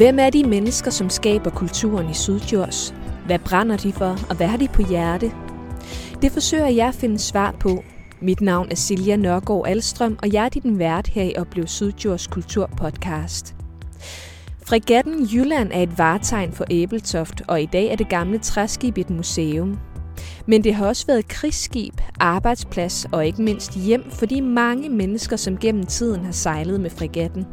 Hvem er de mennesker, som skaber kulturen i Sydjords? Hvad brænder de for, og hvad har de på hjerte? Det forsøger jeg at finde svar på. Mit navn er Silja Nørgaard Alstrøm, og jeg er din vært her i Oplev Sydjords Kulturpodcast. Fregatten Jylland er et varetegn for Æbeltoft, og i dag er det gamle træskib et museum. Men det har også været krigsskib, arbejdsplads og ikke mindst hjem for de mange mennesker, som gennem tiden har sejlet med fregatten.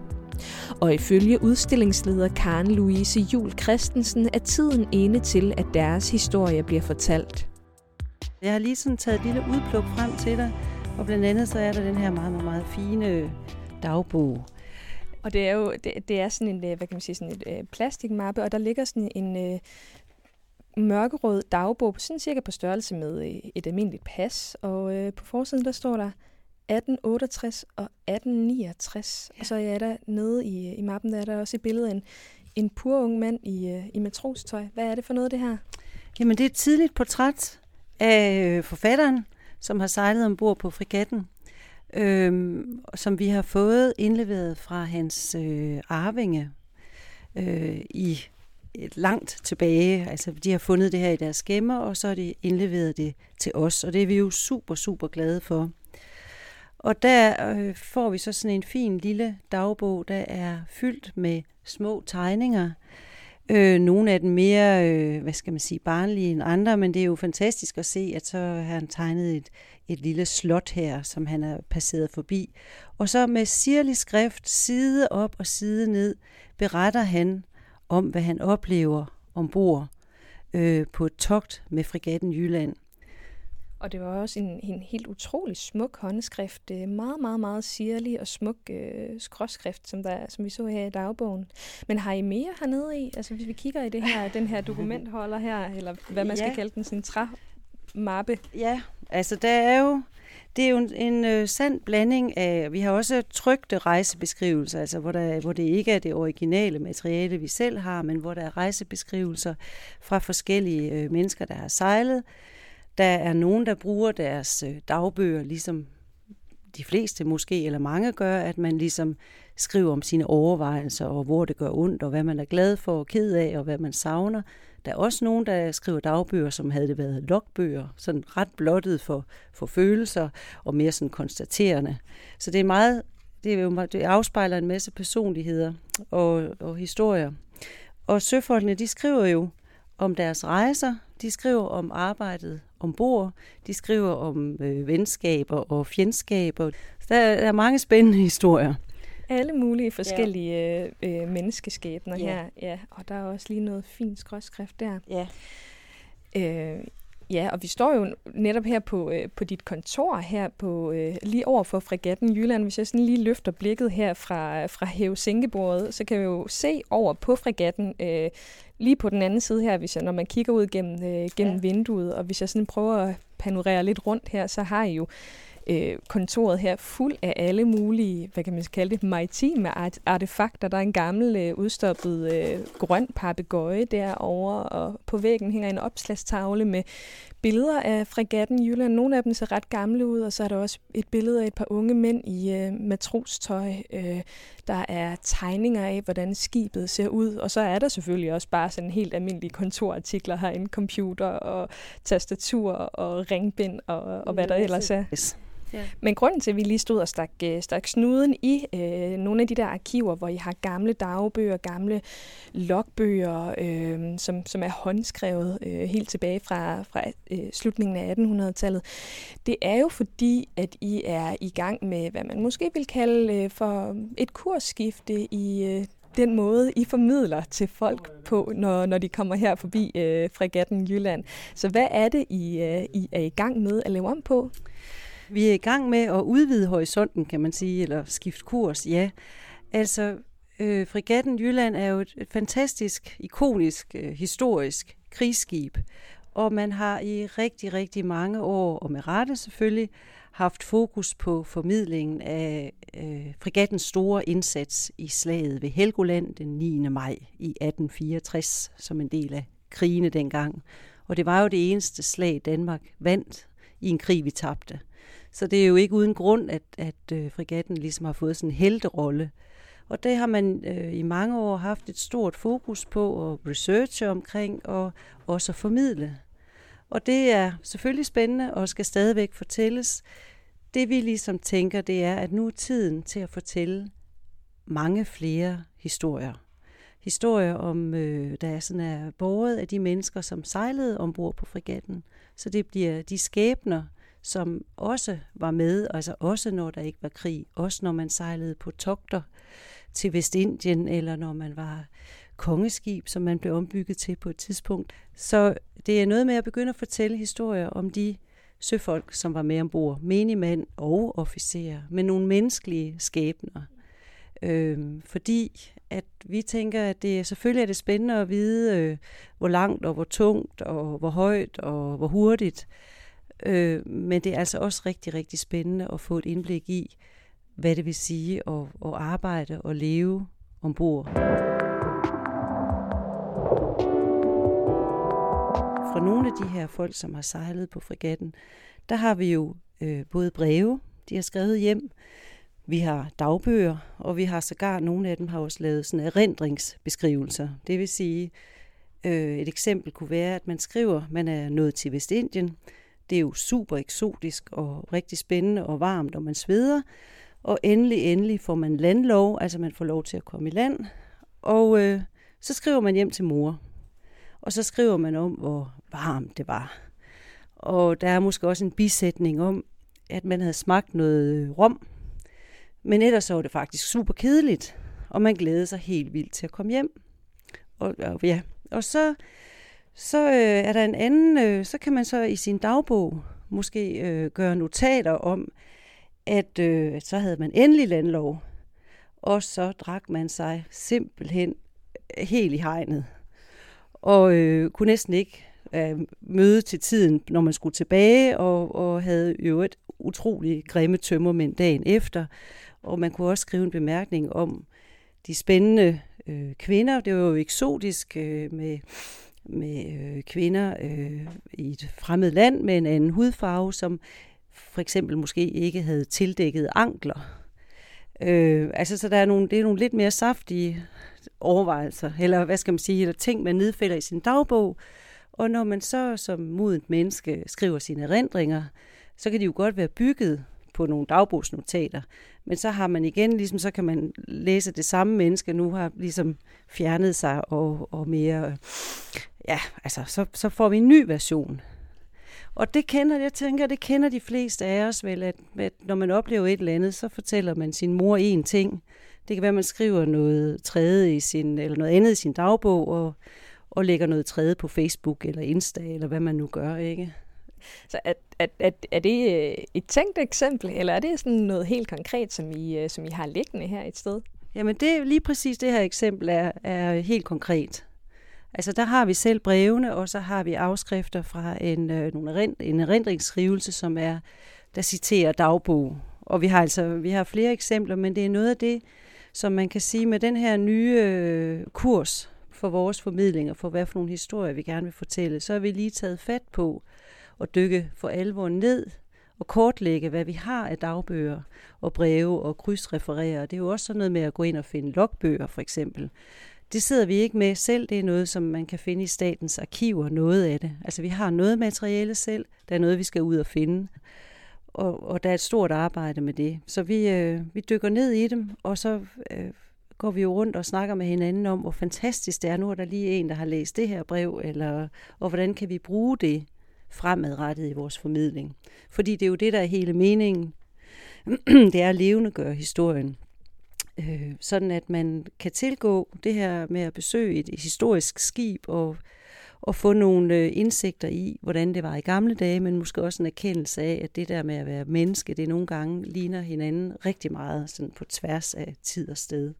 Og ifølge udstillingsleder Karen Louise Jul Christensen er tiden ene til, at deres historie bliver fortalt. Jeg har lige sådan taget et lille udpluk frem til dig, og blandt andet så er der den her meget, meget, meget fine dagbog. Og det er jo det, det er sådan en, øh, hvad kan man sige, sådan et øh, plastikmappe, og der ligger sådan en øh, mørkerød dagbog, sådan cirka på størrelse med øh, et almindeligt pas. Og øh, på forsiden der står der 1868 og 1869. Ja. Og så er der nede i, i mappen, der er der også et billede af en, en pur ung mand i, øh, i matrostøj. Hvad er det for noget, det her? Jamen, det er et tidligt portræt af øh, forfatteren, som har sejlet ombord på frigatten, øh, som vi har fået indleveret fra hans øh, arvinge øh, i et langt tilbage. Altså, de har fundet det her i deres gemmer, og så har de indleveret det til os, og det er vi jo super, super glade for. Og der øh, får vi så sådan en fin lille dagbog, der er fyldt med små tegninger. Øh, nogle af dem mere, øh, hvad skal man sige, barnlige end andre, men det er jo fantastisk at se, at så har han tegnet et, et lille slot her, som han er passeret forbi. Og så med sirlig skrift, side op og side ned, beretter han om, hvad han oplever ombord øh, på et togt med frigatten Jylland. Og det var også en, en helt utrolig smuk håndskrift. Meget, meget, meget sirlig og smuk øh, skråskrift, som, der, som vi så her i dagbogen. Men har I mere hernede i? Altså hvis vi kigger i det her, den her dokumentholder her, eller hvad man skal ja. kalde den, sådan en træmappe. Ja, altså der er jo det er jo en, en øh, sand blanding af, vi har også trygte rejsebeskrivelser, altså hvor, der, hvor det ikke er det originale materiale, vi selv har, men hvor der er rejsebeskrivelser fra forskellige øh, mennesker, der har sejlet. Der er nogen, der bruger deres øh, dagbøger, ligesom de fleste måske, eller mange gør, at man ligesom skriver om sine overvejelser, og hvor det gør ondt, og hvad man er glad for og ked af, og hvad man savner. Der er også nogen, der skriver dagbøger, som havde det været logbøger, sådan ret blottet for, for følelser, og mere sådan konstaterende. Så det er meget, det, er jo, det afspejler en masse personligheder og, og historier. Og søfolkene, de skriver jo om deres rejser, de skriver om arbejdet ombord. De skriver om øh, venskaber og fjendskaber. Der er, der er mange spændende historier. Alle mulige forskellige ja. øh, øh menneskeskæbner ja. her. Ja, og der er også lige noget fint skråskrift der. Ja. Øh, Ja, og vi står jo netop her på, øh, på dit kontor her på øh, lige over for fregatten Jylland. Hvis jeg sådan lige løfter blikket her fra, fra hæve så kan vi jo se over på fregatten øh, lige på den anden side her, hvis jeg, når man kigger ud gennem, øh, gennem ja. vinduet. Og hvis jeg sådan prøver at panorere lidt rundt her, så har I jo øh, kontoret her fuld af alle mulige, hvad kan man kalde det, maritime artefakter. Der er en gammel øh, udstoppet øh, grøn papegøje derovre, og på væggen hænger en opslagstavle med billeder af fregatten Jylland. Nogle af dem ser ret gamle ud, og så er der også et billede af et par unge mænd i øh, matrostøj. Øh, der er tegninger af, hvordan skibet ser ud, og så er der selvfølgelig også bare sådan helt almindelige kontorartikler herinde, computer og tastatur og ringbind og, og hvad der ellers er. Ja. Men grunden til, at vi lige stod og stak, øh, stak snuden i øh, nogle af de der arkiver, hvor I har gamle dagbøger, gamle logbøger, øh, som, som er håndskrevet øh, helt tilbage fra, fra øh, slutningen af 1800-tallet, det er jo fordi, at I er i gang med, hvad man måske vil kalde øh, for et kursskifte i øh, den måde, I formidler til folk på, når, når de kommer her forbi øh, fregatten Jylland. Så hvad er det, I, øh, I er i gang med at lave om på? Vi er i gang med at udvide horisonten, kan man sige, eller skifte kurs, ja. Altså, øh, Frigatten Jylland er jo et, et fantastisk, ikonisk, øh, historisk krigsskib, og man har i rigtig, rigtig mange år, og med rette selvfølgelig, haft fokus på formidlingen af øh, frigattens store indsats i slaget ved Helgoland den 9. maj i 1864, som en del af krigene dengang. Og det var jo det eneste slag, Danmark vandt i en krig, vi tabte. Så det er jo ikke uden grund, at, at øh, frigatten ligesom har fået sådan en helterolle. Og det har man øh, i mange år haft et stort fokus på at researche omkring og også at formidle. Og det er selvfølgelig spændende og skal stadigvæk fortælles. Det vi ligesom tænker, det er, at nu er tiden til at fortælle mange flere historier. Historier om, øh, der er sådan er båret af de mennesker, som sejlede ombord på frigatten. Så det bliver de skæbner, som også var med, altså også når der ikke var krig, også når man sejlede på togter til Vestindien, eller når man var kongeskib, som man blev ombygget til på et tidspunkt. Så det er noget med at begynde at fortælle historier om de søfolk, som var med ombord, menigmænd og officerer, med nogle menneskelige skæbner. Øh, fordi at vi tænker, at det selvfølgelig er det spændende at vide, øh, hvor langt og hvor tungt og hvor højt og hvor hurtigt. Øh, men det er altså også rigtig, rigtig spændende at få et indblik i, hvad det vil sige at, at arbejde og leve ombord. Fra nogle af de her folk, som har sejlet på frigatten, der har vi jo øh, både breve, de har skrevet hjem, vi har dagbøger, og vi har sågar, nogle af dem har også lavet sådan erindringsbeskrivelser. Det vil sige, øh, et eksempel kunne være, at man skriver, man er nået til Vestindien. Det er jo super eksotisk og rigtig spændende og varmt, og man sveder. Og endelig, endelig får man landlov, altså man får lov til at komme i land. Og øh, så skriver man hjem til mor. Og så skriver man om, hvor varmt det var. Og der er måske også en bisætning om, at man havde smagt noget rom, men ellers så var det faktisk super kedeligt, og man glædede sig helt vildt til at komme hjem. Og, og ja, og så, så øh, er der en anden, øh, så kan man så i sin dagbog måske øh, gøre notater om, at øh, så havde man endelig landlov, og så drak man sig simpelthen øh, helt i hegnet, og øh, kunne næsten ikke øh, møde til tiden, når man skulle tilbage, og, og havde jo et utrolig grimme tømmermænd dagen efter, og man kunne også skrive en bemærkning om de spændende øh, kvinder. Det var jo eksotisk øh, med, med øh, kvinder øh, i et fremmed land med en anden hudfarve, som for eksempel måske ikke havde tildækket ankler. Øh, altså, så der er nogle, det er nogle lidt mere saftige overvejelser, eller hvad skal man sige, eller ting, man nedfælder i sin dagbog. Og når man så som modent menneske skriver sine erindringer, så kan de jo godt være bygget på nogle dagbogsnotater. Men så har man igen, ligesom så kan man læse det samme menneske nu har ligesom fjernet sig og, og mere, ja, altså så, så får vi en ny version. Og det kender, jeg tænker, det kender de fleste af os vel, at, at når man oplever et eller andet, så fortæller man sin mor en ting. Det kan være, at man skriver noget tredje i sin, eller noget andet i sin dagbog, og, og lægger noget tredje på Facebook eller Insta, eller hvad man nu gør, ikke? Så er, er, er, er det øh, et tænkt eksempel, eller er det sådan noget helt konkret, som I, øh, som I har liggende her et sted? Jamen det lige præcis det her eksempel er, er helt konkret. Altså der har vi selv brevene, og så har vi afskrifter fra en, øh, en erindringsskrivelse, som er, der citerer dagbog. Og vi har altså vi har flere eksempler, men det er noget af det, som man kan sige med den her nye øh, kurs for vores formidling og for hvad for nogle historier vi gerne vil fortælle, så har vi lige taget fat på at dykke for alvor ned og kortlægge, hvad vi har af dagbøger og breve og krydsreferere. Det er jo også sådan noget med at gå ind og finde logbøger for eksempel. Det sidder vi ikke med selv. Det er noget, som man kan finde i statens arkiver, noget af det. Altså vi har noget materiale selv. Der er noget, vi skal ud og finde. Og, og der er et stort arbejde med det. Så vi, øh, vi dykker ned i dem, og så øh, går vi jo rundt og snakker med hinanden om, hvor fantastisk det er. Nu er der lige en, der har læst det her brev, eller, og hvordan kan vi bruge det fremadrettet i vores formidling. Fordi det er jo det, der er hele meningen. det er at levende gøre historien. Øh, sådan at man kan tilgå det her med at besøge et historisk skib og, og få nogle øh, indsigter i, hvordan det var i gamle dage, men måske også en erkendelse af, at det der med at være menneske, det nogle gange ligner hinanden rigtig meget sådan på tværs af tid og sted.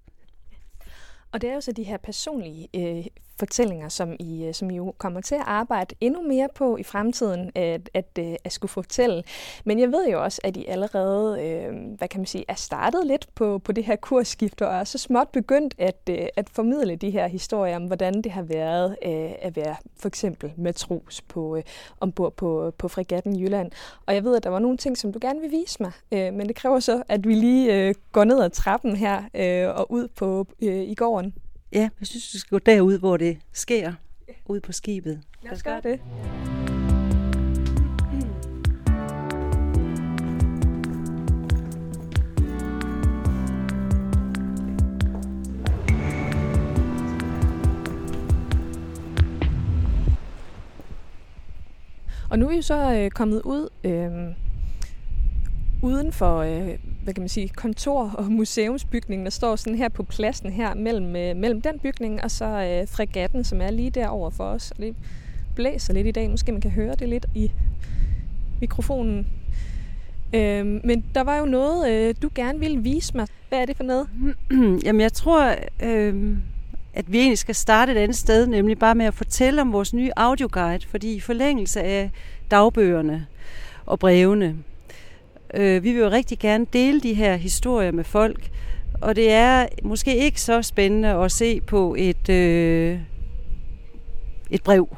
Og det er jo så de her personlige øh, fortællinger, som I, øh, som I jo kommer til at arbejde endnu mere på i fremtiden, at, at, øh, at skulle fortælle. Men jeg ved jo også, at I allerede, øh, hvad kan man sige, er startet lidt på, på det her kursskift, og er så småt begyndt at, øh, at formidle de her historier om, hvordan det har været øh, at være for eksempel matros på, øh, ombord på, på fregatten Jylland. Og jeg ved, at der var nogle ting, som du gerne vil vise mig, øh, men det kræver så, at vi lige øh, går ned ad trappen her øh, og ud på øh, i gården. Ja, jeg synes, vi skal gå derud, hvor det sker, ud på skibet. Lad os gøre det. Og nu er vi jo så øh, kommet ud øh, uden for øh, hvad kan man sige, kontor- og museumsbygningen, der står sådan her på pladsen her mellem, øh, mellem den bygning og så øh, fregatten, som er lige derovre for os. Og det blæser lidt i dag, måske man kan høre det lidt i mikrofonen. Øh, men der var jo noget, øh, du gerne ville vise mig. Hvad er det for noget? Jamen jeg tror, øh, at vi egentlig skal starte et andet sted, nemlig bare med at fortælle om vores nye audioguide, fordi i forlængelse af dagbøgerne og brevene, Øh, vi vil jo rigtig gerne dele de her historier med folk, og det er måske ikke så spændende at se på et, øh, et brev.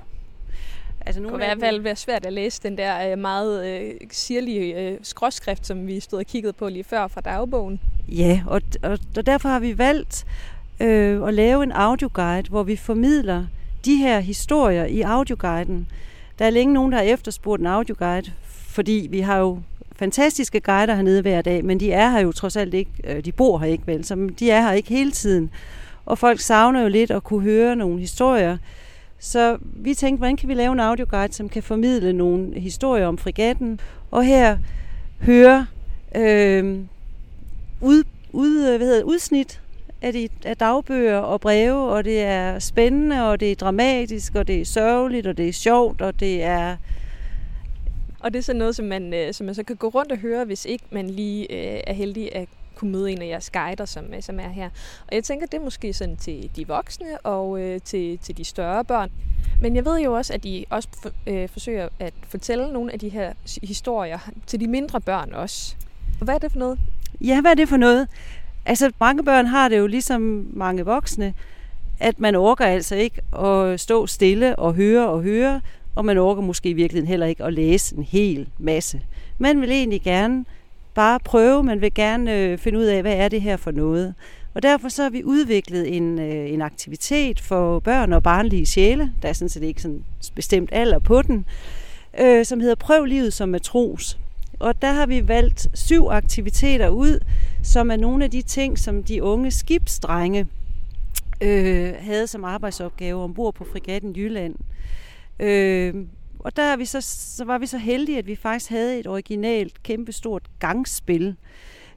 Altså, det kunne i hvert fald være svært at læse den der øh, meget øh, sirlige øh, skråskrift, som vi stod og kiggede på lige før fra dagbogen. Ja, og, og, og derfor har vi valgt øh, at lave en audioguide, hvor vi formidler de her historier i audioguiden. Der er længe nogen, der har efterspurgt en audioguide, fordi vi har jo fantastiske guider hernede hver dag, men de er her jo trods alt ikke, øh, de bor her ikke vel, så de er her ikke hele tiden. Og folk savner jo lidt at kunne høre nogle historier. Så vi tænkte, hvordan kan vi lave en audioguide, som kan formidle nogle historier om frigatten, og her høre øh, ud, ud, øh, hvad hedder, udsnit af, de, af dagbøger og breve, og det er spændende, og det er dramatisk, og det er sørgeligt, og det er sjovt, og det er og det er sådan noget, som man, øh, som man så kan gå rundt og høre, hvis ikke man lige øh, er heldig at kunne møde en af jeres guider, som, øh, som er her. Og jeg tænker, det er måske sådan til de voksne og øh, til, til de større børn. Men jeg ved jo også, at I også for, øh, forsøger at fortælle nogle af de her historier til de mindre børn også. Og hvad er det for noget? Ja, hvad er det for noget? Altså, mange børn har det jo ligesom mange voksne, at man orker altså ikke at stå stille og høre og høre, og man orker måske i virkeligheden heller ikke at læse en hel masse. Man vil egentlig gerne bare prøve, man vil gerne øh, finde ud af, hvad er det her for noget. Og derfor så har vi udviklet en, øh, en aktivitet for børn og barnlige sjæle, der er sådan set ikke sådan bestemt alder på den, øh, som hedder Prøv livet som matros. Og der har vi valgt syv aktiviteter ud, som er nogle af de ting, som de unge skibsdrenge øh, havde som arbejdsopgave ombord på frigatten Jylland. Øh, Øh, og der er vi så, så var vi så heldige, at vi faktisk havde et originalt, kæmpestort gangspil,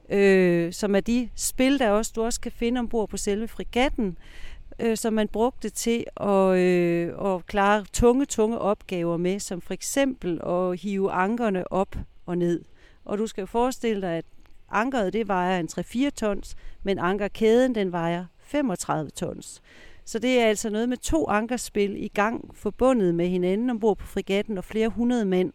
øh, som er de spil, der også, du også kan finde ombord på selve frigatten, øh, som man brugte til at, øh, at klare tunge, tunge opgaver med, som for eksempel at hive ankerne op og ned. Og du skal jo forestille dig, at ankeret det vejer en 3-4 tons, men ankerkæden den vejer 35 tons. Så det er altså noget med to ankerspil i gang, forbundet med hinanden ombord på frigatten og flere hundrede mænd,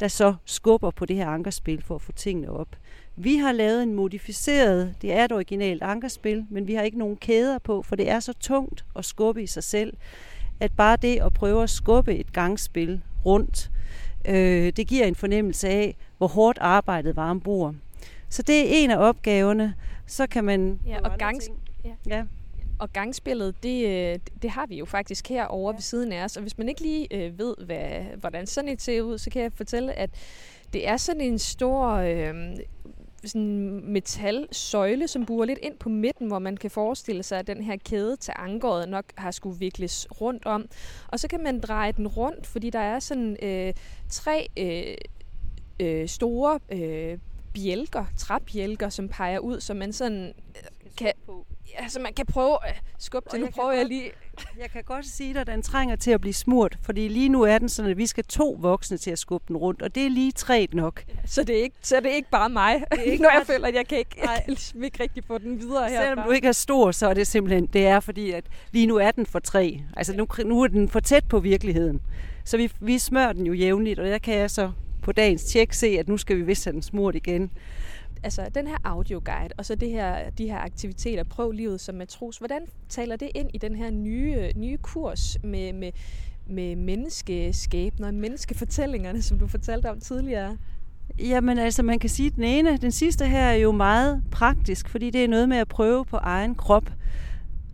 der så skubber på det her ankerspil for at få tingene op. Vi har lavet en modificeret, det er et originalt ankerspil, men vi har ikke nogen kæder på, for det er så tungt at skubbe i sig selv, at bare det at prøve at skubbe et gangspil rundt, øh, det giver en fornemmelse af, hvor hårdt arbejdet var ombord. Så det er en af opgaverne. Så kan man... Ja, og gangs... Ja. ja. Og gangspillet, det, øh, det har vi jo faktisk herovre ja. ved siden af os. Og hvis man ikke lige øh, ved, hvad, hvordan sådan et ser ud, så kan jeg fortælle, at det er sådan en stor øh, sådan metalsøjle, som burer lidt ind på midten, hvor man kan forestille sig, at den her kæde til ankeret nok har skulle vikles rundt om. Og så kan man dreje den rundt, fordi der er sådan øh, tre øh, øh, store øh, bjælker, træbjælker, som peger ud, så man sådan kan altså man kan prøve at skubbe til. Nu prøver jeg lige... Jeg kan godt sige dig, at den trænger til at blive smurt, fordi lige nu er den sådan, at vi skal to voksne til at skubbe den rundt, og det er lige tre nok. Så det er ikke, så det er ikke bare mig, det er ikke når jeg føler, at jeg kan ikke, jeg kan ligesom ikke rigtig få den videre her. Selvom du ikke er stor, så er det simpelthen, det er fordi, at lige nu er den for tre. Altså nu, nu er den for tæt på virkeligheden. Så vi, vi smører den jo jævnligt, og der kan jeg så på dagens tjek se, at nu skal vi vist have den smurt igen altså den her audioguide, og så det her, de her aktiviteter, prøv livet som matros, hvordan taler det ind i den her nye, nye kurs med, med, med menneskeskæbner, menneskefortællingerne, som du fortalte om tidligere? Jamen altså, man kan sige, at den ene, den sidste her er jo meget praktisk, fordi det er noget med at prøve på egen krop,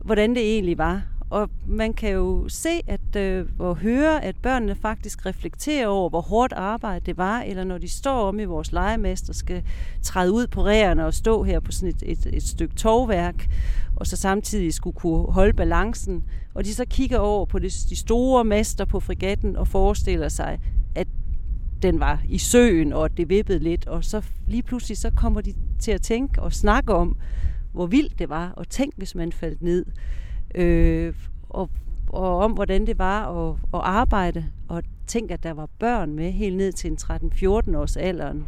hvordan det egentlig var. Og man kan jo se at, øh, og høre, at børnene faktisk reflekterer over, hvor hårdt arbejde det var, eller når de står om i vores legemester, skal træde ud på ræerne og stå her på sådan et, et, et stykke tovværk, og så samtidig skulle kunne holde balancen. Og de så kigger over på de, de store mester på frigatten og forestiller sig, at den var i søen, og det vippede lidt, og så lige pludselig så kommer de til at tænke og snakke om, hvor vildt det var, og tænk, hvis man faldt ned øh, og, og om hvordan det var at, at arbejde, og tænke, at der var børn med helt ned til en 13-14 års alderen.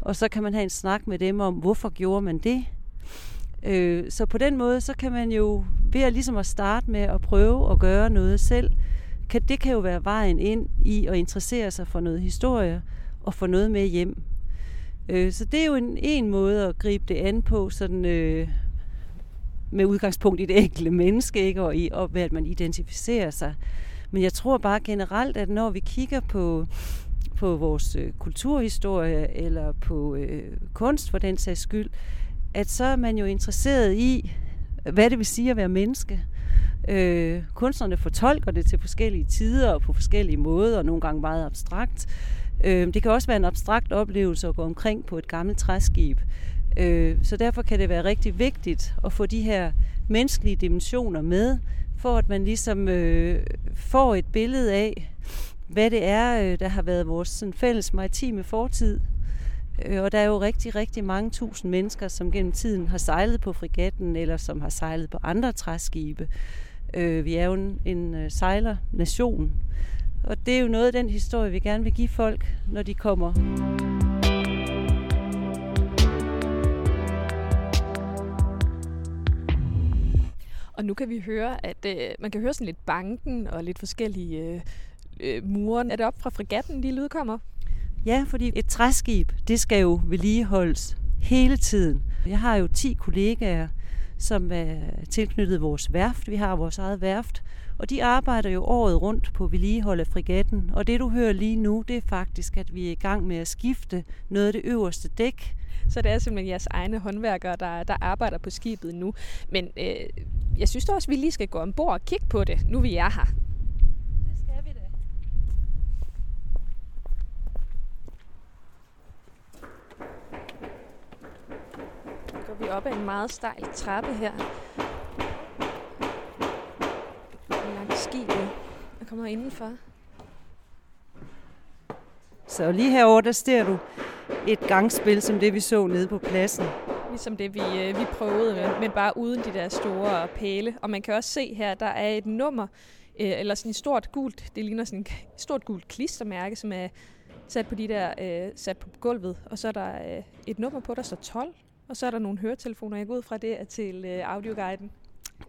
Og så kan man have en snak med dem om, hvorfor gjorde man det? Øh, så på den måde, så kan man jo ved at, ligesom at starte med at prøve at gøre noget selv, kan, det kan jo være vejen ind i at interessere sig for noget historie og få noget med hjem. Øh, så det er jo en, en måde at gribe det an på, sådan øh, med udgangspunkt i det enkelte menneske, ikke? Og, i, og ved at man identificerer sig. Men jeg tror bare generelt, at når vi kigger på, på vores øh, kulturhistorie eller på øh, kunst for den sags skyld, at så er man jo interesseret i, hvad det vil sige at være menneske. Øh, kunstnerne fortolker det til forskellige tider og på forskellige måder, og nogle gange meget abstrakt. Øh, det kan også være en abstrakt oplevelse at gå omkring på et gammelt træskib. Øh, så derfor kan det være rigtig vigtigt at få de her menneskelige dimensioner med, for at man ligesom øh, får et billede af, hvad det er, øh, der har været vores sådan, fælles maritime fortid. Øh, og der er jo rigtig, rigtig mange tusind mennesker, som gennem tiden har sejlet på frigatten, eller som har sejlet på andre træskibe. Øh, vi er jo en, en øh, sejlernation. Og det er jo noget af den historie, vi gerne vil give folk, når de kommer. Og nu kan vi høre, at øh, man kan høre sådan lidt banken og lidt forskellige øh, øh, muren. Er det op fra frigatten, de lyd kommer? Ja, fordi et træskib, det skal jo vedligeholdes hele tiden. Jeg har jo 10 kollegaer, som er tilknyttet vores værft. Vi har vores eget værft, og de arbejder jo året rundt på vedligehold af frigatten. Og det du hører lige nu, det er faktisk, at vi er i gang med at skifte noget af det øverste dæk. Så det er simpelthen jeres egne håndværkere, der, der arbejder på skibet nu. Men øh, jeg synes da også, at vi lige skal gå ombord og kigge på det, nu vi er her. Vi op ad en meget stejl trappe her. Langs skibet. Kommer indenfor. Så lige herovre, der ser du et gangspil, som det vi så nede på pladsen. Ligesom det, vi, øh, vi prøvede med, men bare uden de der store pæle. Og man kan også se her, der er et nummer, øh, eller sådan et stort gult, det ligner sådan et stort gult klistermærke, som er sat på de der, øh, sat på gulvet. Og så er der øh, et nummer på, der står 12. Og så er der nogle høretelefoner. Jeg går ud fra, det er til øh, audioguiden.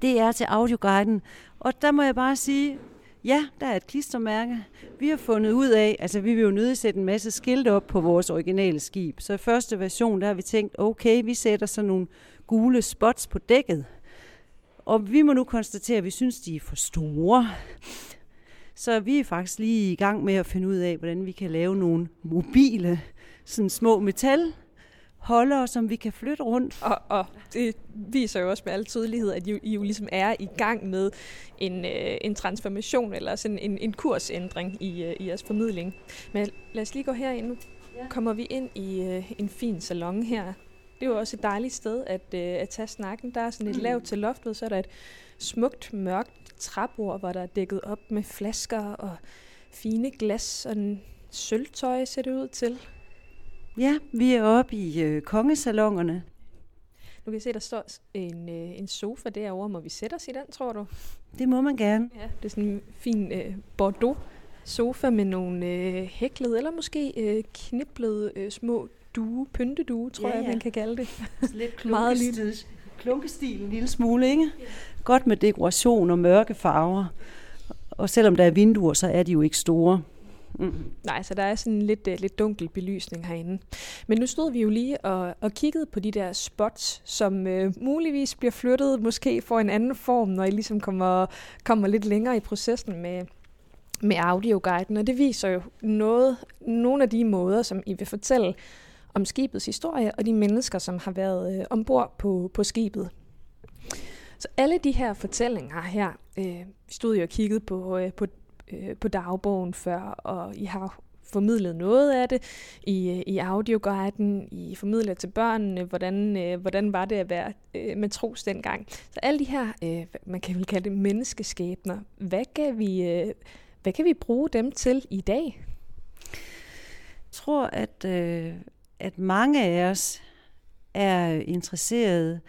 Det er til audioguiden. Og der må jeg bare sige, Ja, der er et klistermærke. Vi har fundet ud af, altså vi vil jo nødt sætte en masse skilte op på vores originale skib. Så i første version, der har vi tænkt, okay, vi sætter sådan nogle gule spots på dækket. Og vi må nu konstatere, at vi synes, de er for store. Så vi er faktisk lige i gang med at finde ud af, hvordan vi kan lave nogle mobile, sådan små metal holdere, som vi kan flytte rundt. Og, og det viser jo også med al tydelighed, at I, I jo ligesom er i gang med en, øh, en transformation eller sådan en, en kursændring i, øh, i jeres formidling. Men lad os lige gå herind. Nu kommer vi ind i øh, en fin salon her. Det er jo også et dejligt sted at, øh, at tage snakken. Der er sådan et lavt til loftet, så er der et smukt, mørkt træbord, hvor der er dækket op med flasker og fine glas og en sølvtøj, ser det ud til. Ja, vi er oppe i øh, kongesalongerne. Nu kan jeg se, der står en, øh, en sofa derovre. Må vi sætte os i den, tror du? Det må man gerne. Ja, det er sådan en fin øh, Bordeaux sofa med nogle øh, hæklede, eller måske øh, kniblede øh, små due, pyntedue, tror ja, jeg, ja. man kan kalde det. Lidt Meget lille. klunkestil en lille smule, ikke? Ja. Godt med dekoration og mørke farver. Og selvom der er vinduer, så er de jo ikke store. Mm. Nej, så der er sådan lidt, uh, lidt dunkel belysning herinde. Men nu stod vi jo lige og, og kiggede på de der spots, som uh, muligvis bliver flyttet, måske får en anden form, når I ligesom kommer, kommer lidt længere i processen med, med audioguiden. Og det viser jo noget, nogle af de måder, som I vil fortælle om skibets historie og de mennesker, som har været øh, ombord på, på skibet. Så alle de her fortællinger her, øh, vi stod jo og kiggede på, øh, på øh, på dagbogen før, og I har formidlet noget af det i, øh, i audioguiden, I formidler til børnene, hvordan, øh, hvordan var det at være øh, matros dengang. Så alle de her, øh, man kan vel kalde det menneskeskæbner, hvad kan vi, øh, hvad kan vi bruge dem til i dag? Jeg tror, at, øh, at mange af os er interesseret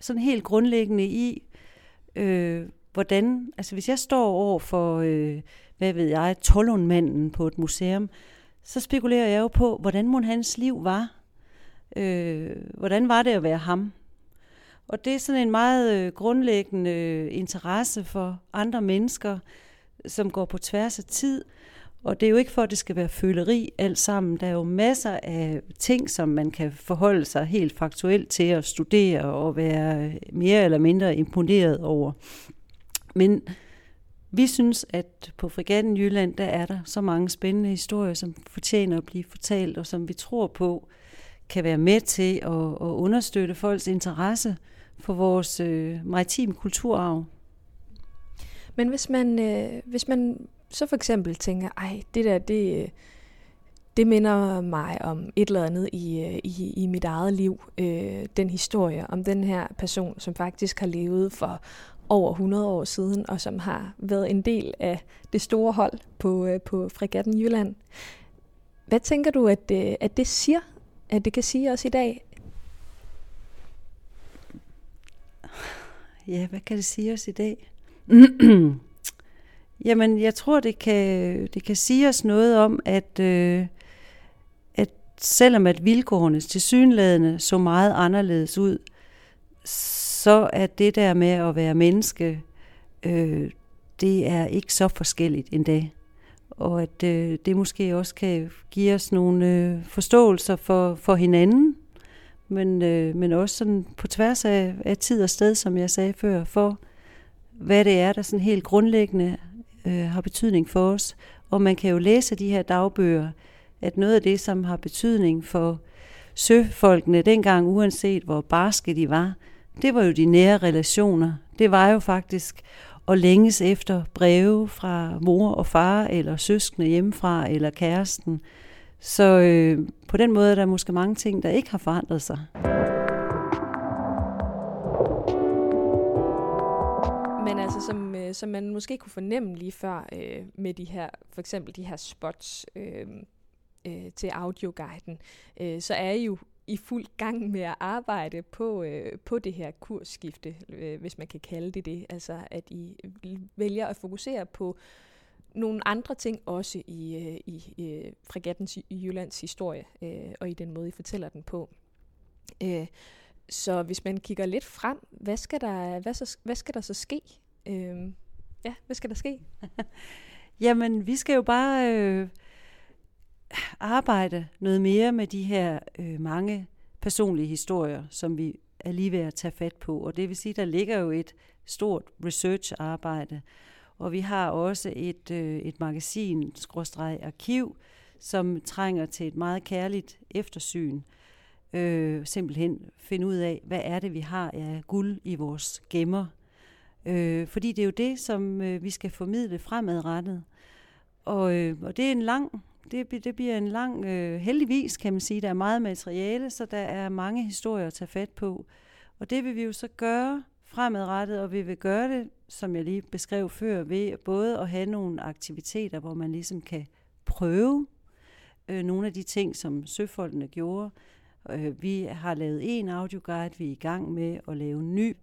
sådan helt grundlæggende i, øh, hvordan, altså hvis jeg står over for, øh, hvad ved jeg, Tollundmanden på et museum, så spekulerer jeg jo på, hvordan mon hans liv var. Øh, hvordan var det at være ham? Og det er sådan en meget øh, grundlæggende øh, interesse for andre mennesker, som går på tværs af tid. Og det er jo ikke for, at det skal være føleri alt sammen. Der er jo masser af ting, som man kan forholde sig helt faktuelt til at studere og være øh, mere eller mindre imponeret over. Men vi synes, at på Frigatten Jylland, der er der så mange spændende historier, som fortjener at blive fortalt, og som vi tror på kan være med til at, at understøtte folks interesse for vores øh, maritime kulturarv. Men hvis man, øh, hvis man så for eksempel tænker, ej, det der, det, det minder mig om et eller andet i, øh, i, i mit eget liv. Øh, den historie om den her person, som faktisk har levet for over 100 år siden, og som har været en del af det store hold på, øh, på Fregatten Jylland. Hvad tænker du, at, øh, at det siger, at det kan sige os i dag? Ja, hvad kan det sige os i dag? Jamen, jeg tror, det kan, det kan sige os noget om, at, øh, at selvom at vilkårene til synlædende så meget anderledes ud, så er det der med at være menneske, øh, det er ikke så forskelligt endda. Og at øh, det måske også kan give os nogle øh, forståelser for, for hinanden, men, øh, men også sådan på tværs af, af tid og sted, som jeg sagde før, for hvad det er, der sådan helt grundlæggende øh, har betydning for os. Og man kan jo læse de her dagbøger, at noget af det, som har betydning for søfolkene dengang, uanset hvor barske de var, det var jo de nære relationer. Det var jo faktisk at længes efter breve fra mor og far, eller søskende hjemmefra, eller kæresten. Så øh, på den måde er der måske mange ting, der ikke har forandret sig. Men altså, som, øh, som man måske kunne fornemme lige før øh, med de her, for eksempel de her spots øh, øh, til audioguiden, øh, så er I jo i fuld gang med at arbejde på, øh, på det her kursskifte, øh, hvis man kan kalde det det. Altså at I øh, vælger at fokusere på nogle andre ting også i, øh, i øh, fregattens i Jyllands historie, øh, og i den måde, I fortæller den på. Øh, så hvis man kigger lidt frem, hvad skal der, hvad så, hvad skal der så ske? Øh, ja, hvad skal der ske? Jamen, vi skal jo bare... Øh arbejde noget mere med de her øh, mange personlige historier, som vi er lige ved at tage fat på. Og det vil sige, der ligger jo et stort research-arbejde, og vi har også et, øh, et magasin, arkiv, som trænger til et meget kærligt eftersyn. Øh, simpelthen finde ud af, hvad er det, vi har af guld i vores gemmer. Øh, fordi det er jo det, som øh, vi skal formidle fremadrettet. Og, øh, og det er en lang det, det bliver en lang, øh, heldigvis kan man sige, der er meget materiale, så der er mange historier at tage fat på. Og det vil vi jo så gøre fremadrettet, og vi vil gøre det, som jeg lige beskrev før, ved både at have nogle aktiviteter, hvor man ligesom kan prøve øh, nogle af de ting, som søfolkene gjorde, Øh, vi har lavet en audioguide, vi er i gang med at lave en ny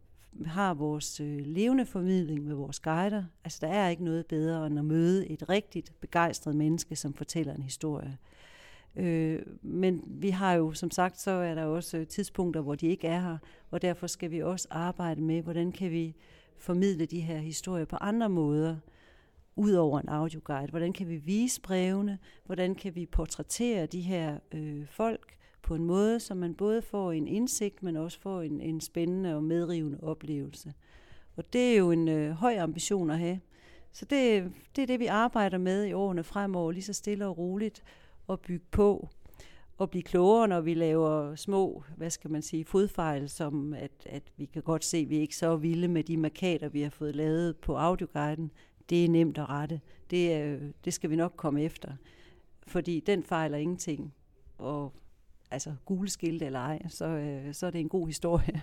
har vores øh, levende formidling med vores guider. Altså, der er ikke noget bedre end at møde et rigtigt begejstret menneske, som fortæller en historie. Øh, men vi har jo, som sagt, så er der også øh, tidspunkter, hvor de ikke er her, og derfor skal vi også arbejde med, hvordan kan vi formidle de her historier på andre måder, ud over en audioguide. Hvordan kan vi vise brevene? Hvordan kan vi portrættere de her øh, folk på en måde, så man både får en indsigt, men også får en, en spændende og medrivende oplevelse. Og det er jo en øh, høj ambition at have. Så det, det er det, vi arbejder med i årene fremover, lige så stille og roligt at bygge på og blive klogere, når vi laver små, hvad skal man sige, fodfejl, som at, at vi kan godt se, at vi er ikke så vilde med de markader, vi har fået lavet på audioguiden. Det er nemt at rette. Det, er, det skal vi nok komme efter. Fordi den fejler ingenting. Og altså gule skilte eller ej, så, øh, så er det en god historie.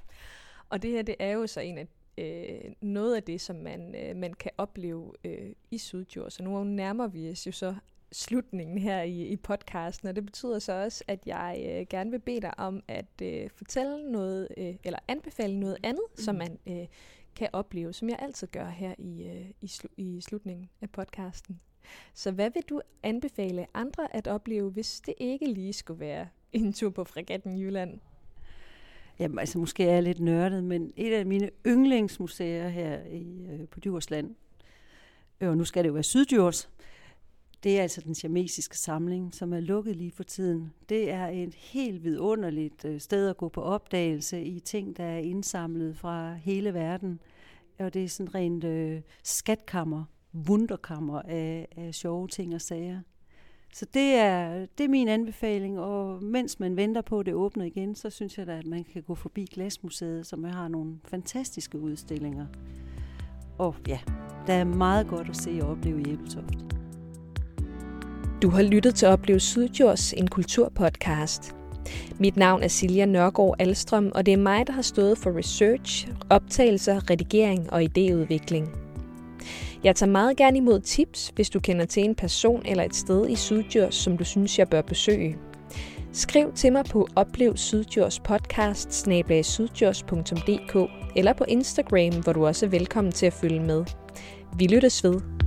Og det her, det er jo så en af øh, noget af det, som man, øh, man kan opleve øh, i Sydjord. Så nu nærmer vi os jo så slutningen her i, i podcasten, og det betyder så også, at jeg øh, gerne vil bede dig om at øh, fortælle noget, øh, eller anbefale noget andet, mm. som man øh, kan opleve, som jeg altid gør her i, øh, i, slu, i slutningen af podcasten. Så hvad vil du anbefale andre at opleve, hvis det ikke lige skulle være en tur på Fregatten Jylland? Jamen, altså måske er jeg lidt nørdet, men et af mine yndlingsmuseer her i, øh, på Djursland, og nu skal det jo være Syddjurs, det er altså den siamesiske samling, som er lukket lige for tiden. Det er et helt vidunderligt øh, sted at gå på opdagelse i ting, der er indsamlet fra hele verden. Og det er sådan rent øh, skatkammer, wunderkammer af, af sjove ting og sager. Så det er, det er min anbefaling, og mens man venter på, at det åbner igen, så synes jeg da, at man kan gå forbi Glasmuseet, som har nogle fantastiske udstillinger. Og ja, der er meget godt at se og opleve i Ebeltoft. Du har lyttet til Oplev Sydjords, en kulturpodcast. Mit navn er Silja Nørgaard Alstrøm, og det er mig, der har stået for research, optagelser, redigering og idéudvikling. Jeg tager meget gerne imod tips, hvis du kender til en person eller et sted i Sydjurs, som du synes, jeg bør besøge. Skriv til mig på Oplev Sydjurs podcast eller på Instagram, hvor du også er velkommen til at følge med. Vi lyttes ved.